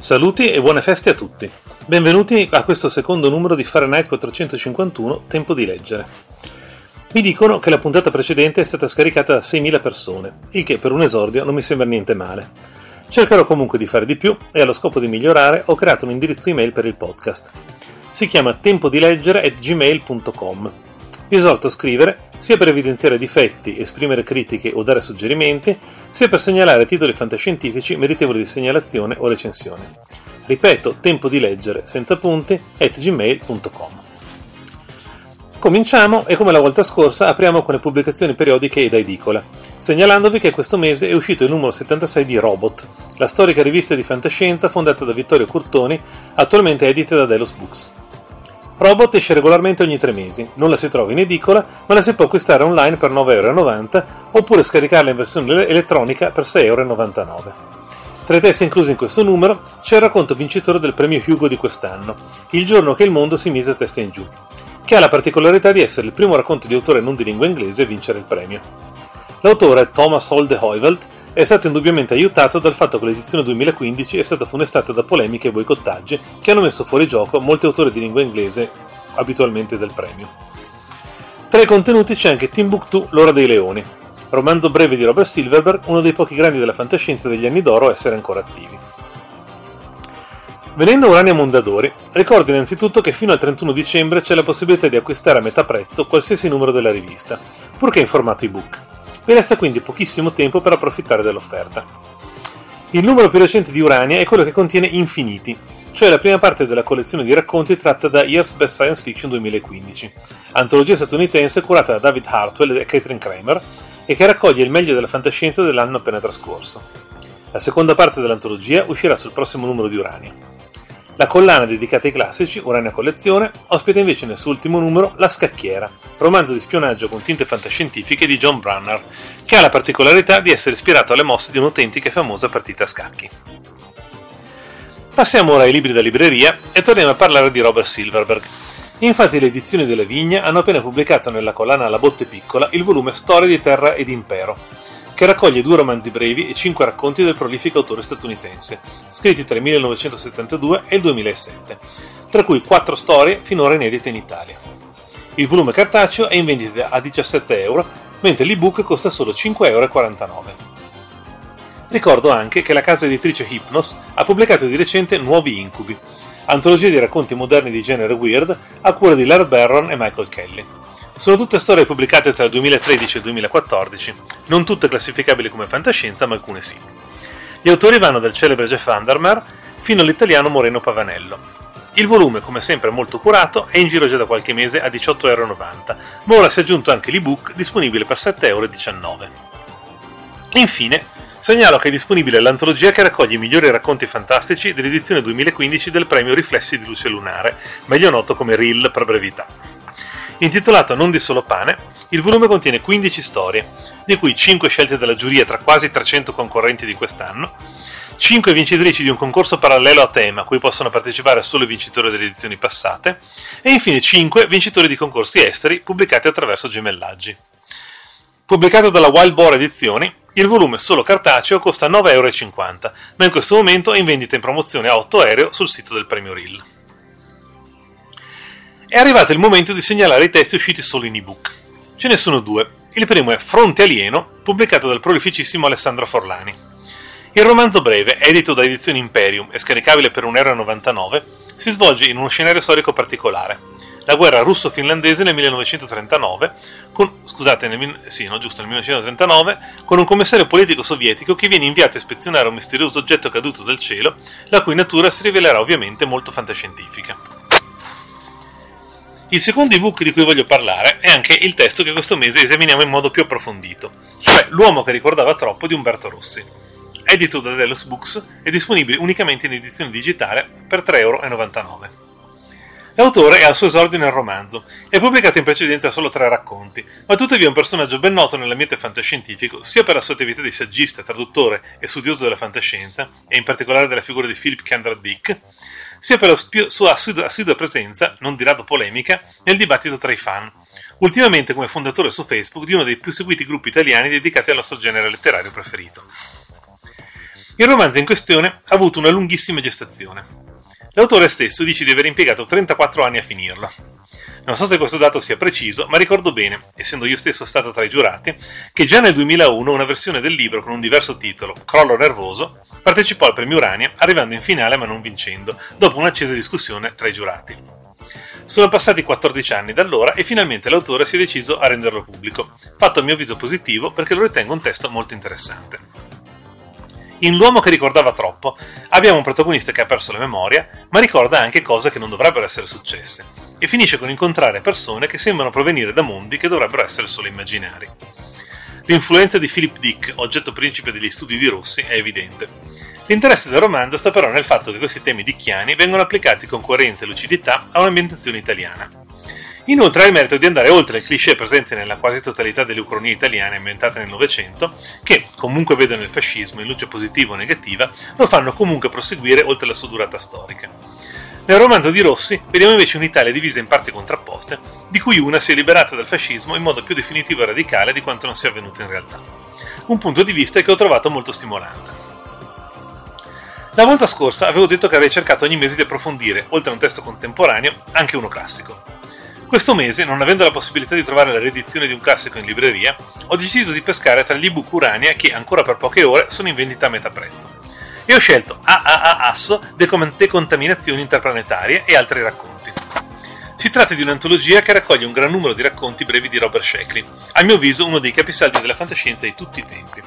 Saluti e buone feste a tutti. Benvenuti a questo secondo numero di Fahrenheit 451, Tempo di leggere. Mi dicono che la puntata precedente è stata scaricata da 6.000 persone, il che per un esordio non mi sembra niente male. Cercherò comunque di fare di più e allo scopo di migliorare ho creato un indirizzo email per il podcast. Si chiama tempodileggere.gmail.com vi esorto a scrivere sia per evidenziare difetti, esprimere critiche o dare suggerimenti, sia per segnalare titoli fantascientifici meritevoli di segnalazione o recensione. Ripeto, tempo di leggere senza punti at gmail.com. Cominciamo e come la volta scorsa apriamo con le pubblicazioni periodiche ed edicola, segnalandovi che questo mese è uscito il numero 76 di Robot, la storica rivista di fantascienza fondata da Vittorio Curtoni, attualmente edita da Delos Books. Robot esce regolarmente ogni tre mesi, non la si trova in edicola, ma la si può acquistare online per 9,90€ oppure scaricarla in versione elettronica per 6,99€. Tra i testi inclusi in questo numero c'è il racconto vincitore del premio Hugo di quest'anno, Il giorno che il mondo si mise a testa in giù, che ha la particolarità di essere il primo racconto di autore non di lingua inglese a vincere il premio. L'autore Thomas Holde Heuvelt è stato indubbiamente aiutato dal fatto che l'edizione 2015 è stata funestata da polemiche e boicottaggi che hanno messo fuori gioco molti autori di lingua inglese abitualmente del premio. Tra i contenuti c'è anche Timbuktu, l'ora dei leoni, romanzo breve di Robert Silverberg, uno dei pochi grandi della fantascienza degli anni d'oro a essere ancora attivi. Venendo a Urania Mondadori, ricordo innanzitutto che fino al 31 dicembre c'è la possibilità di acquistare a metà prezzo qualsiasi numero della rivista, purché in formato ebook. Vi resta quindi pochissimo tempo per approfittare dell'offerta. Il numero più recente di Urania è quello che contiene Infiniti, cioè la prima parte della collezione di racconti tratta da Years Best Science Fiction 2015, antologia statunitense curata da David Hartwell e Catherine Kramer e che raccoglie il meglio della fantascienza dell'anno appena trascorso. La seconda parte dell'antologia uscirà sul prossimo numero di Urania. La collana dedicata ai classici, Urania Collezione, ospita invece nel suo ultimo numero La Scacchiera, romanzo di spionaggio con tinte fantascientifiche di John Brunner, che ha la particolarità di essere ispirato alle mosse di un'autentica e famosa partita a scacchi. Passiamo ora ai libri da libreria e torniamo a parlare di Robert Silverberg. Infatti le edizioni della Vigna hanno appena pubblicato nella collana La Botte Piccola il volume Storia di Terra ed Impero, che raccoglie due romanzi brevi e cinque racconti del prolifico autore statunitense, scritti tra il 1972 e il 2007, tra cui quattro storie finora inedite in Italia. Il volume cartaceo è in vendita a 17 euro, mentre l'ebook costa solo 5,49 euro. Ricordo anche che la casa editrice Hypnos ha pubblicato di recente Nuovi Incubi, antologia di racconti moderni di genere weird a cura di Laird Barron e Michael Kelly. Sono tutte storie pubblicate tra il 2013 e il 2014, non tutte classificabili come fantascienza, ma alcune sì. Gli autori vanno dal celebre Jeff Vandermeer fino all'italiano Moreno Pavanello. Il volume, come sempre molto curato, è in giro già da qualche mese a 18,90€, ma ora si è aggiunto anche l'ebook disponibile per 7,19€. Infine, segnalo che è disponibile l'antologia che raccoglie i migliori racconti fantastici dell'edizione 2015 del premio Riflessi di Luce Lunare, meglio noto come RIL per brevità. Intitolato Non di solo pane, il volume contiene 15 storie, di cui 5 scelte dalla giuria tra quasi 300 concorrenti di quest'anno, 5 vincitrici di un concorso parallelo a tema a cui possono partecipare solo i vincitori delle edizioni passate, e infine 5 vincitori di concorsi esteri pubblicati attraverso gemellaggi. Pubblicato dalla Wild Boar Edizioni, il volume solo cartaceo costa 9,50 euro, ma in questo momento è in vendita in promozione a 8 euro sul sito del premio RIL. È arrivato il momento di segnalare i testi usciti solo in ebook. Ce ne sono due. Il primo è Fronte Alieno, pubblicato dal prolificissimo Alessandro Forlani. Il romanzo breve, edito da Edizioni Imperium e scaricabile per 1,99€, si svolge in uno scenario storico particolare. La guerra russo-finlandese nel 1939, con, scusate, nel, sì, no, giusto, nel 1939, con un commissario politico sovietico che viene inviato a ispezionare un misterioso oggetto caduto dal cielo, la cui natura si rivelerà ovviamente molto fantascientifica. Il secondo ebook di cui voglio parlare è anche il testo che questo mese esaminiamo in modo più approfondito, cioè L'uomo che ricordava troppo di Umberto Rossi. Edito da Delos Books, è disponibile unicamente in edizione digitale per 3,99€. L'autore è al suo esordio nel romanzo ha pubblicato in precedenza solo tre racconti, ma tuttavia è un personaggio ben noto nell'ambiente fantascientifico sia per la sua attività di saggista, traduttore e studioso della fantascienza, e in particolare della figura di Philip Kendra Dick, sia per la sua assidua presenza, non di rado polemica, nel dibattito tra i fan, ultimamente come fondatore su Facebook di uno dei più seguiti gruppi italiani dedicati al nostro genere letterario preferito. Il romanzo in questione ha avuto una lunghissima gestazione. L'autore stesso dice di aver impiegato 34 anni a finirlo. Non so se questo dato sia preciso, ma ricordo bene, essendo io stesso stato tra i giurati, che già nel 2001 una versione del libro con un diverso titolo, Crollo nervoso, partecipò al premio Urania, arrivando in finale ma non vincendo, dopo un'accesa discussione tra i giurati. Sono passati 14 anni da allora e finalmente l'autore si è deciso a renderlo pubblico, fatto a mio avviso positivo perché lo ritengo un testo molto interessante. In L'uomo che ricordava troppo abbiamo un protagonista che ha perso la memoria, ma ricorda anche cose che non dovrebbero essere successe, e finisce con incontrare persone che sembrano provenire da mondi che dovrebbero essere solo immaginari. L'influenza di Philip Dick, oggetto principe degli studi di Rossi, è evidente. L'interesse del romanzo sta però nel fatto che questi temi dicchiani vengono applicati con coerenza e lucidità a un'ambientazione italiana. Inoltre ha il merito di andare oltre il cliché presente nella quasi totalità delle ucronie italiane ambientate nel Novecento, che, comunque vedono il fascismo in luce positiva o negativa, lo fanno comunque proseguire oltre la sua durata storica. Nel romanzo di Rossi vediamo invece un'Italia divisa in parti contrapposte, di cui una si è liberata dal fascismo in modo più definitivo e radicale di quanto non sia avvenuto in realtà. Un punto di vista che ho trovato molto stimolante. La volta scorsa avevo detto che avrei cercato ogni mese di approfondire, oltre a un testo contemporaneo, anche uno classico. Questo mese, non avendo la possibilità di trovare la riedizione di un classico in libreria, ho deciso di pescare tra gli ebook Urania che, ancora per poche ore, sono in vendita a metà prezzo. E ho scelto AAA Asso, Decontaminazioni interplanetarie e altri racconti. Si tratta di un'antologia che raccoglie un gran numero di racconti brevi di Robert Sheckley, a mio avviso uno dei capisaldi della fantascienza di tutti i tempi.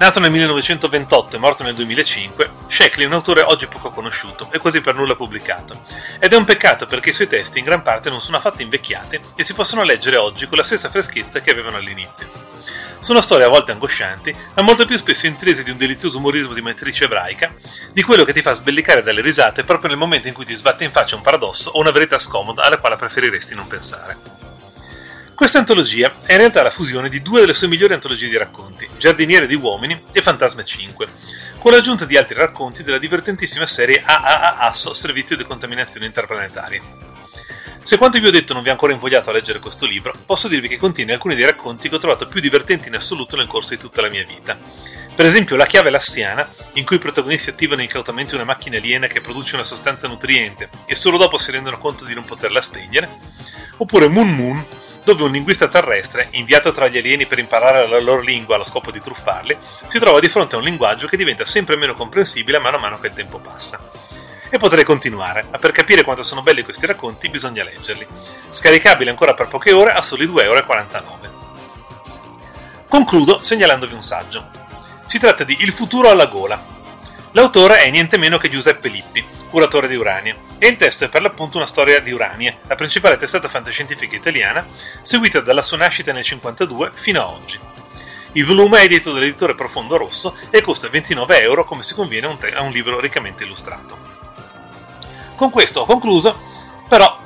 Nato nel 1928 e morto nel 2005, Sheckley è un autore oggi poco conosciuto e quasi per nulla pubblicato. Ed è un peccato perché i suoi testi in gran parte non sono affatto invecchiati e si possono leggere oggi con la stessa freschezza che avevano all'inizio. Sono storie a volte angoscianti, ma molto più spesso intrise di un delizioso umorismo di matrice ebraica, di quello che ti fa sbellicare dalle risate proprio nel momento in cui ti sbatte in faccia un paradosso o una verità scomoda alla quale preferiresti non pensare. Questa antologia è in realtà la fusione di due delle sue migliori antologie di racconti, Giardiniere di uomini e Fantasma 5, con l'aggiunta di altri racconti della divertentissima serie AAA Asso Servizio di Contaminazione Interplanetaria. Se quanto vi ho detto non vi ha ancora invogliato a leggere questo libro, posso dirvi che contiene alcuni dei racconti che ho trovato più divertenti in assoluto nel corso di tutta la mia vita. Per esempio La chiave lassiana, in cui i protagonisti attivano incautamente una macchina aliena che produce una sostanza nutriente e solo dopo si rendono conto di non poterla spegnere, oppure Moon Moon, dove un linguista terrestre, inviato tra gli alieni per imparare la loro lingua allo scopo di truffarli, si trova di fronte a un linguaggio che diventa sempre meno comprensibile mano a mano che il tempo passa. E potrei continuare, ma per capire quanto sono belli questi racconti bisogna leggerli. Scaricabili ancora per poche ore a soli 2,49€. Concludo segnalandovi un saggio. Si tratta di Il futuro alla gola. L'autore è niente meno che Giuseppe Lippi, curatore di Urania, e il testo è per l'appunto una storia di Urania, la principale testata fantascientifica italiana, seguita dalla sua nascita nel 1952 fino a oggi. Il volume è edito dall'editore Profondo Rosso e costa 29 euro come si conviene a un, te- a un libro riccamente illustrato. Con questo ho concluso, però,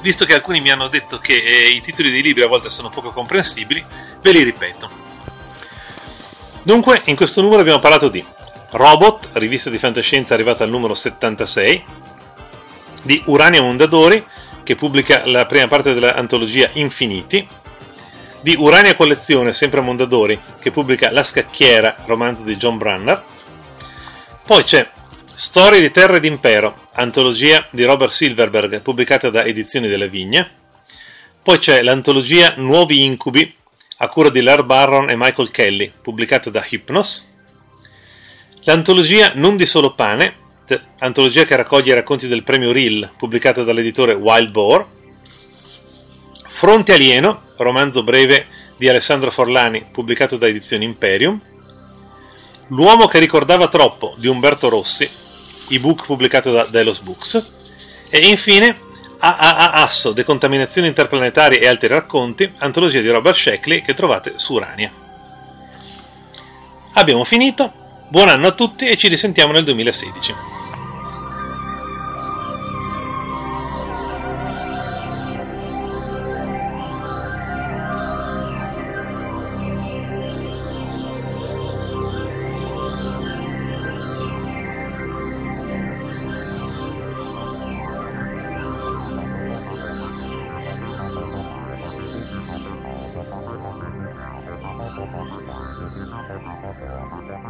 visto che alcuni mi hanno detto che eh, i titoli dei libri a volte sono poco comprensibili, ve li ripeto. Dunque, in questo numero abbiamo parlato di Robot, rivista di fantascienza arrivata al numero 76, di Urania Mondadori, che pubblica la prima parte dell'antologia Infiniti, di Urania Collezione, sempre a Mondadori, che pubblica La Scacchiera, romanzo di John Brunner. Poi c'è Storie di Terra ed Impero, antologia di Robert Silverberg, pubblicata da Edizioni della Vigna. Poi c'è l'antologia Nuovi Incubi, a cura di Laird Barron e Michael Kelly, pubblicata da Hypnos. L'antologia Non di solo pane, antologia che raccoglie i racconti del premio Reel, pubblicata dall'editore Wild Boar. Fronte alieno, romanzo breve di Alessandro Forlani, pubblicato da Edizioni Imperium. L'uomo che ricordava troppo di Umberto Rossi, ebook pubblicato da Delos Books. E infine AAA Asso, Decontaminazione interplanetaria e altri racconti, antologia di Robert Sheckley che trovate su Urania. Abbiamo finito, Buon anno a tutti e ci risentiamo nel 2016. Thank you.